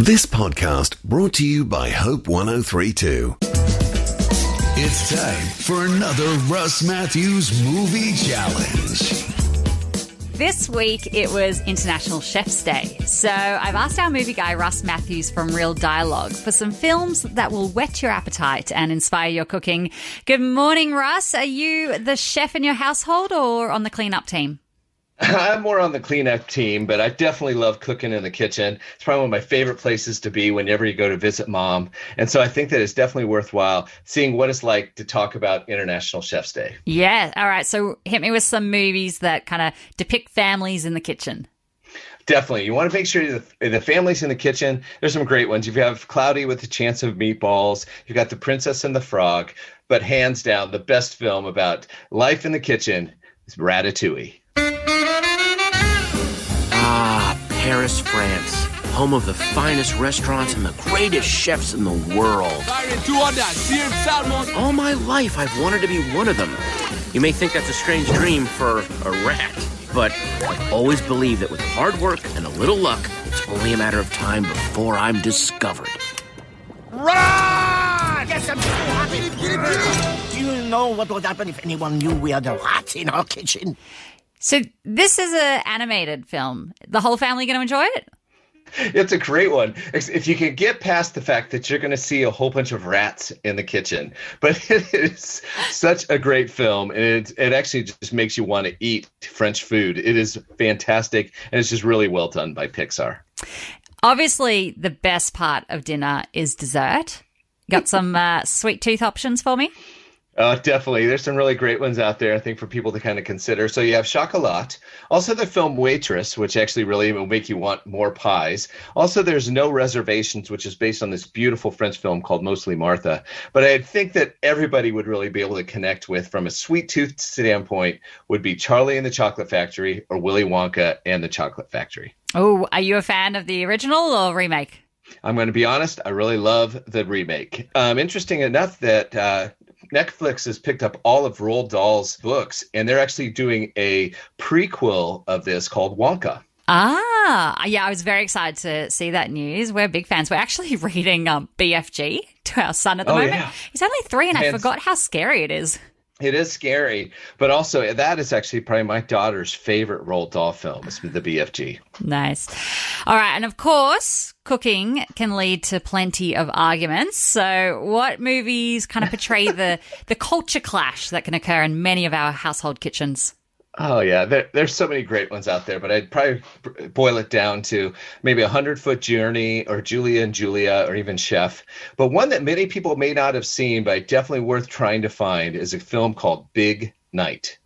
This podcast brought to you by Hope 1032. It's time for another Russ Matthews movie challenge. This week it was International Chef's Day, so I've asked our movie guy Russ Matthews from Real Dialogue for some films that will whet your appetite and inspire your cooking. Good morning, Russ. Are you the chef in your household or on the cleanup team? I'm more on the cleanup team, but I definitely love cooking in the kitchen. It's probably one of my favorite places to be whenever you go to visit mom. And so I think that it's definitely worthwhile seeing what it's like to talk about International Chef's Day. Yeah. All right. So hit me with some movies that kind of depict families in the kitchen. Definitely. You want to make sure the, the family's in the kitchen. There's some great ones. You have Cloudy with a Chance of Meatballs. You've got The Princess and the Frog. But hands down, the best film about life in the kitchen is Ratatouille. Paris, France. Home of the finest restaurants and the greatest chefs in the world. All my life, I've wanted to be one of them. You may think that's a strange dream for a rat, but I've always believed that with hard work and a little luck, it's only a matter of time before I'm discovered. Run! Yes, I'm so happy. Do you know what would happen if anyone knew we had a rat in our kitchen? So this is an animated film. The whole family going to enjoy it? It's a great one. If you can get past the fact that you're going to see a whole bunch of rats in the kitchen, but it is such a great film, and it it actually just makes you want to eat French food. It is fantastic, and it's just really well done by Pixar. Obviously, the best part of dinner is dessert. Got some uh, sweet tooth options for me? Uh, definitely. There's some really great ones out there, I think, for people to kind of consider. So you have Chocolat. Also, the film Waitress, which actually really will make you want more pies. Also, there's No Reservations, which is based on this beautiful French film called Mostly Martha. But I think that everybody would really be able to connect with, from a sweet tooth standpoint, would be Charlie and the Chocolate Factory or Willy Wonka and the Chocolate Factory. Oh, are you a fan of the original or remake? I'm going to be honest. I really love the remake. Um, interesting enough that uh, Netflix has picked up all of Roald Dahl's books, and they're actually doing a prequel of this called Wonka. Ah, yeah, I was very excited to see that news. We're big fans. We're actually reading um, BFG to our son at the Oh, moment. yeah. He's only three, and I And- forgot how scary it is. It is scary, but also that is actually probably my daughter's favorite Roald Dahl film. Is the BFG. Nice. All right, and of course, cooking can lead to plenty of arguments. So, what movies kind of portray the the culture clash that can occur in many of our household kitchens? Oh yeah, there, there's so many great ones out there, but I'd probably boil it down to maybe a hundred foot journey or Julie and Julia or even Chef. But one that many people may not have seen, but definitely worth trying to find, is a film called Big Night.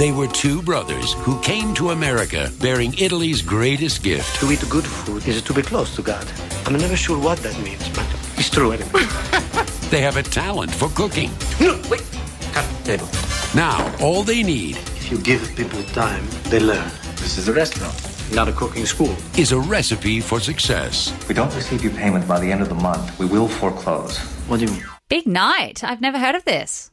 They were two brothers who came to America bearing Italy's greatest gift. To eat good food is to be close to God. I'm never sure what that means, but it's true anyway. They have a talent for cooking. no, wait. Cut table. Now, all they need If you give people time, they learn. This is a restaurant. Not a cooking school. is a recipe for success. If we don't receive your payment by the end of the month, we will foreclose. What do you mean? Big Night. I've never heard of this.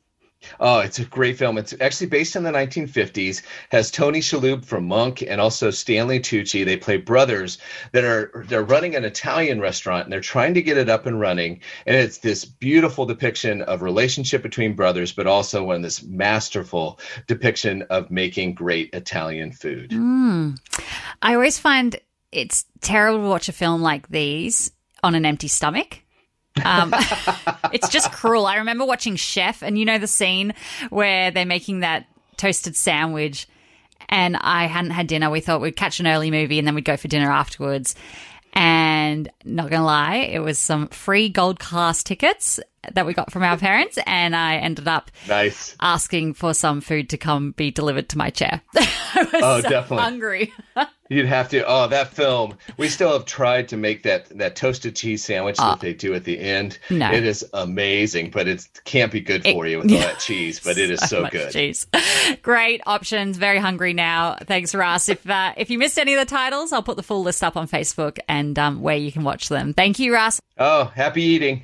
Oh, it's a great film. It's actually based in the 1950s. Has Tony Shalhoub from Monk and also Stanley Tucci. They play brothers that are they're running an Italian restaurant and they're trying to get it up and running. And it's this beautiful depiction of relationship between brothers, but also one this masterful depiction of making great Italian food. Hmm. I always find it's terrible to watch a film like these on an empty stomach. Um, it's just cruel. I remember watching Chef, and you know the scene where they're making that toasted sandwich, and I hadn't had dinner. We thought we'd catch an early movie and then we'd go for dinner afterwards. And not gonna lie, it was some free gold class tickets that we got from our parents, and I ended up Nice. asking for some food to come be delivered to my chair. I was Oh, so definitely. hungry. You'd have to. Oh, that film. We still have tried to make that that toasted cheese sandwich that they do at the end. Ah. No. It is amazing, but it can't be good It- for you with all that cheese. But it is so, much good. cheese. Great options. Very hungry now. Thanks, Russ. If uh, if you missed any of the titles, I'll put the full list up on Facebook and um, where you can watch them. Thank you, Russ. Oh, happy eating.